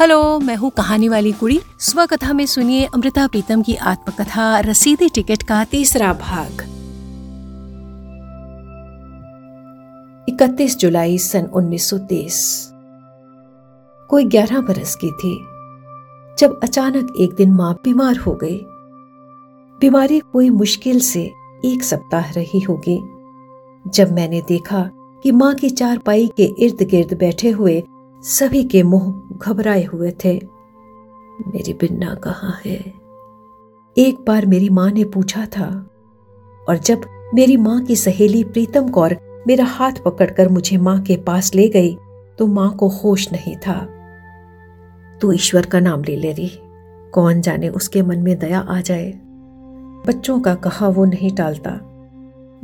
Hello, मैं हूँ कहानी वाली कुड़ी। स्व कथा में सुनिए अमृता प्रीतम की आत्मकथा, रसीदी टिकट का तीसरा भाग। 31 जुलाई सन 1930 कोई ग्यारह बरस की थी, जब अचानक एक दिन माँ बीमार हो गई। बीमारी कोई मुश्किल से एक सप्ताह रही होगी। जब मैंने देखा कि माँ की चारपाई के इर्द गिर्द बैठे हुए सभी के मुँह घबराए हुए थे। मेरी बिन्ना कहाँ है? एक बार मेरी माँ ने पूछा था, और जब मेरी माँ की सहेली प्रीतम कौर मेरा हाथ पकड़कर मुझे माँ के पास ले गई तो माँ को होश नहीं था। तू ईश्वर का नाम ले ले रही कौन जाने उसके मन में दया आ जाए। बच्चों का कहा वो नहीं टालता।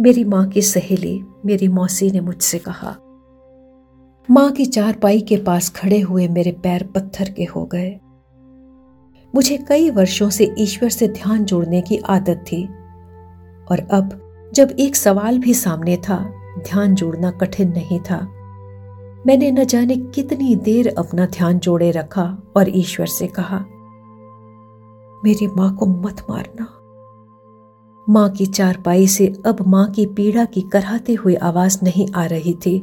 मेरी माँ की सहेली, मेरी मौसी ने मुझसे कहा माँ की चारपाई के पास खड़े हुए मेरे पैर पत्थर के हो गए। मुझे कई वर्षों से ईश्वर से ध्यान जोड़ने की आदत थी, और अब जब एक सवाल भी सामने था, ध्यान जोड़ना कठिन नहीं था। मैंने न जाने कितनी देर अपना ध्यान जोड़े रखा और ईश्वर से कहा, मेरी माँ को मत मारना। माँ की चारपाई से अब माँ की पीड़ा की कराहते हुई आवाज़ नहीं आ रही थी।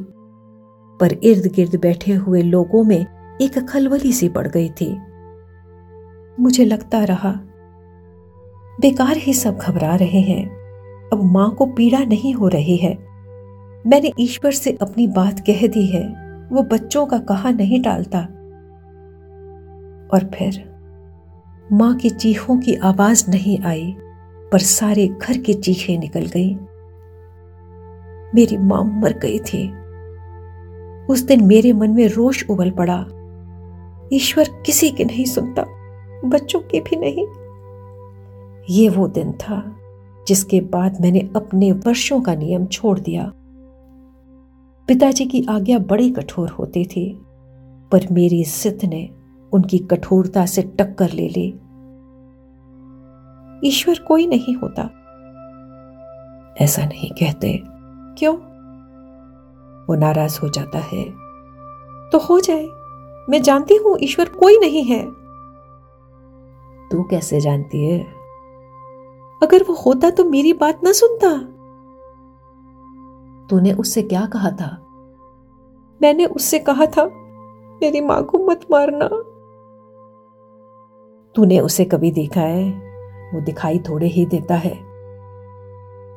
पर इर्द गिर्द बैठे हुए लोगों में एक खलबली सी पड़ गई थी। मुझे लगता रहा, बेकार ही सब घबरा रहे हैं। अब माँ को पीड़ा नहीं हो रही है। मैंने ईश्वर से अपनी बात कह दी है, वो बच्चों का कहा नहीं टालता। और फिर माँ की चीखों की आवाज़ नहीं आई, पर सारे घर की चीखें निकल गई। मेरी माँ मर गई थी। उस दिन मेरे मन में रोष उबल पड़ा। ईश्वर किसी की नहीं सुनता, बच्चों की भी नहीं। ये वो दिन था जिसके बाद मैंने अपने वर्षों का नियम छोड़ दिया। पिताजी की आज्ञा बड़ी कठोर होती थी, पर मेरी जिद ने उनकी कठोरता से टक्कर ले ली। ईश्वर कोई नहीं होता। ऐसा नहीं कहते। क्यों? वो नाराज़ हो जाता है। तो हो जाए। मैं जानती हूँ ईश्वर कोई नहीं है। तू कैसे जानती है? अगर वो होता तो मेरी बात ना सुनता। तूने उससे क्या कहा था? मैंने उससे कहा था, मेरी माँ को मत मारना। तूने उसे कभी देखा है? वो दिखाई थोड़े ही देता है।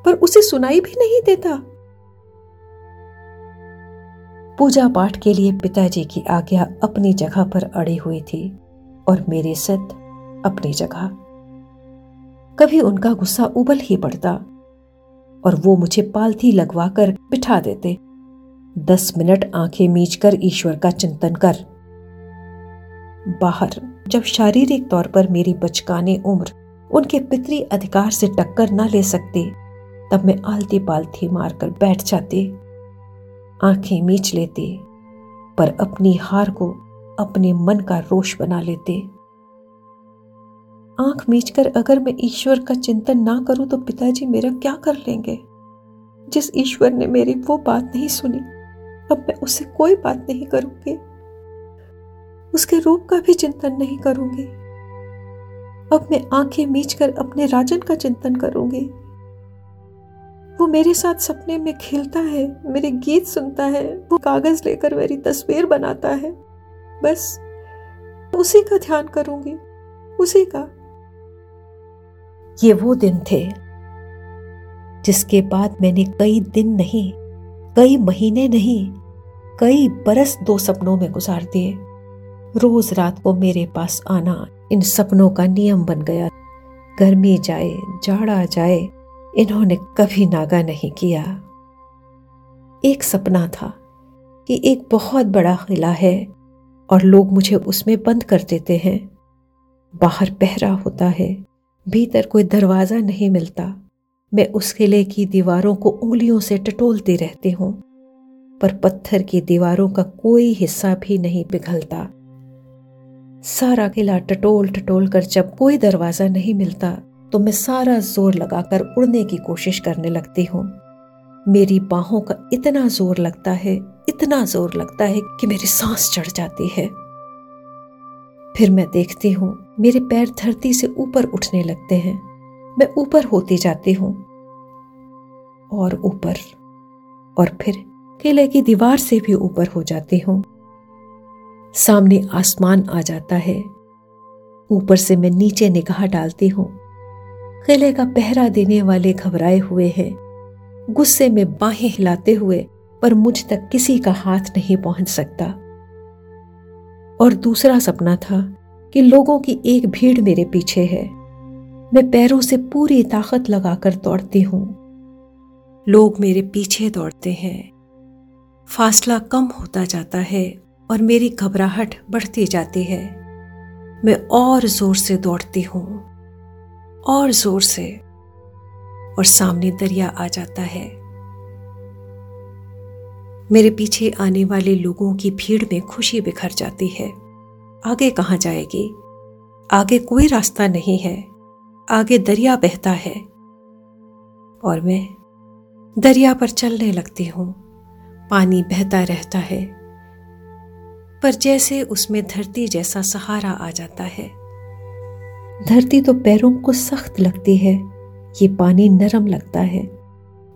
पर उसे सुनाई भी नहीं देता। पूजा पाठ के लिए पिताजी की आज्ञा अपनी जगह पर अड़ी हुई थी और मेरे सिद्ध अपनी जगह। कभी उनका गुस्सा उबल ही पड़ता और वो मुझे पालथी लगवाकर बिठा देते। दस मिनट आँखें मीच कर ईश्वर का चिंतन कर। बाहर, जब शारीरिक तौर पर मेरी बचकाने उम्र उनके पितरी अधिकार से टक्कर ना ले सकती, तब मैं आलती पालथी मारकर बैठ जाती। आँखें मीच लेते, पर अपनी हार को अपने मन का रोष बना लेते। आँख मीचकर अगर मैं ईश्वर का चिंतन ना करूँ तो पिताजी मेरा क्या कर लेंगे? जिस ईश्वर ने मेरी वो बात नहीं सुनी, अब मैं उससे कोई बात नहीं करूँगी। उसके रूप का भी चिंतन नहीं करूँगी। अब मैं आँखें मीचकर अपने राजन का चिंतन करूँगी। वो मेरे साथ सपने में खेलता है, मेरे गीत सुनता है, वो कागज़ लेकर मेरी तस्वीर बनाता है। बस, उसी का ध्यान करूँगी, उसी का। ये वो दिन थे, जिसके बाद मैंने कई दिन नहीं, कई महीने नहीं, कई बरस दो सपनों में गुजार दिए। रोज रात को मेरे पास आना इन सपनों का नियम बन गया। गर्मी जाए, जाड़ा जाए इन्होंने कभी नागा नहीं किया। एक सपना था कि एक बहुत बड़ा किला है और लोग मुझे उसमें बंद कर देते हैं। बाहर पहरा होता है, भीतर कोई दरवाज़ा नहीं मिलता। मैं उस किले की दीवारों को उंगलियों से टटोलती रहती हूँ, पर पत्थर की दीवारों का कोई हिस्सा भी नहीं पिघलता। सारा किला टटोल टटोल कर जब कोई दरवाज़ा नहीं मिलता तो मैं सारा ज़ोर लगाकर उड़ने की कोशिश करने लगती हूँ। मेरी बाहों का इतना ज़ोर लगता है, इतना ज़ोर लगता है कि मेरी सांस चढ़ जाती है। फिर मैं देखती हूँ, मेरे पैर धरती से ऊपर उठने लगते हैं। मैं ऊपर होती जाती हूँ। और ऊपर। और फिर किले की दीवार से भी ऊपर हो जाती हूँ। सामने आसमान आ जाता है। ऊपर से मैं नीचे निगाह डालती हूँ। किले का पहरा देने वाले घबराए हुए हैं। गुस्से में बाहें हिलाते हुए पर मुझ तक किसी का हाथ नहीं पहुँच सकता। और दूसरा सपना था कि लोगों की एक भीड़ मेरे पीछे है। मैं पैरों से पूरी ताकत लगाकर दौड़ती हूँ। लोग मेरे पीछे दौड़ते हैं। फासला कम होता जाता है और मेरी घबराहट बढ़ती जाती है। मैं और ज़ोर से दौड़ती हूँ। और ज़ोर से और सामने दरिया आ जाता है। मेरे पीछे आने वाले लोगों की भीड़ में खुशी बिखर जाती है। आगे कहाँ जाएगी? आगे कोई रास्ता नहीं है। आगे दरिया बहता है। और मैं दरिया पर चलने लगती हूँ। पानी बहता रहता है। पर जैसे उसमें धरती जैसा सहारा आ जाता है। धरती तो पैरों को सख्त लगती है, ये पानी नरम लगता है,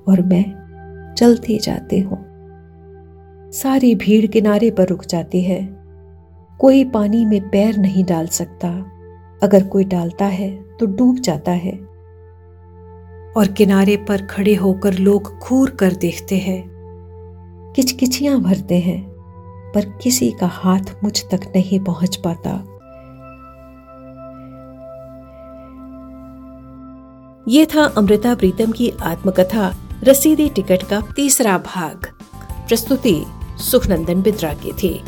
और मैं चलते जाते हूँ। सारी भीड़ किनारे पर रुक जाती है। कोई पानी में पैर नहीं डाल सकता। अगर कोई डालता है तो डूब जाता है। और किनारे पर खड़े होकर लोग घूर कर देखते हैं। किचकिचियाँ भरते हैं, पर किसी का हाथ मुझ तक नहीं पहुँच पाता। ये था अमृता प्रीतम की आत्मकथा, रसीदी टिकट का तीसरा भाग। प्रस्तुति सुखनंदन बिद्रा की थी।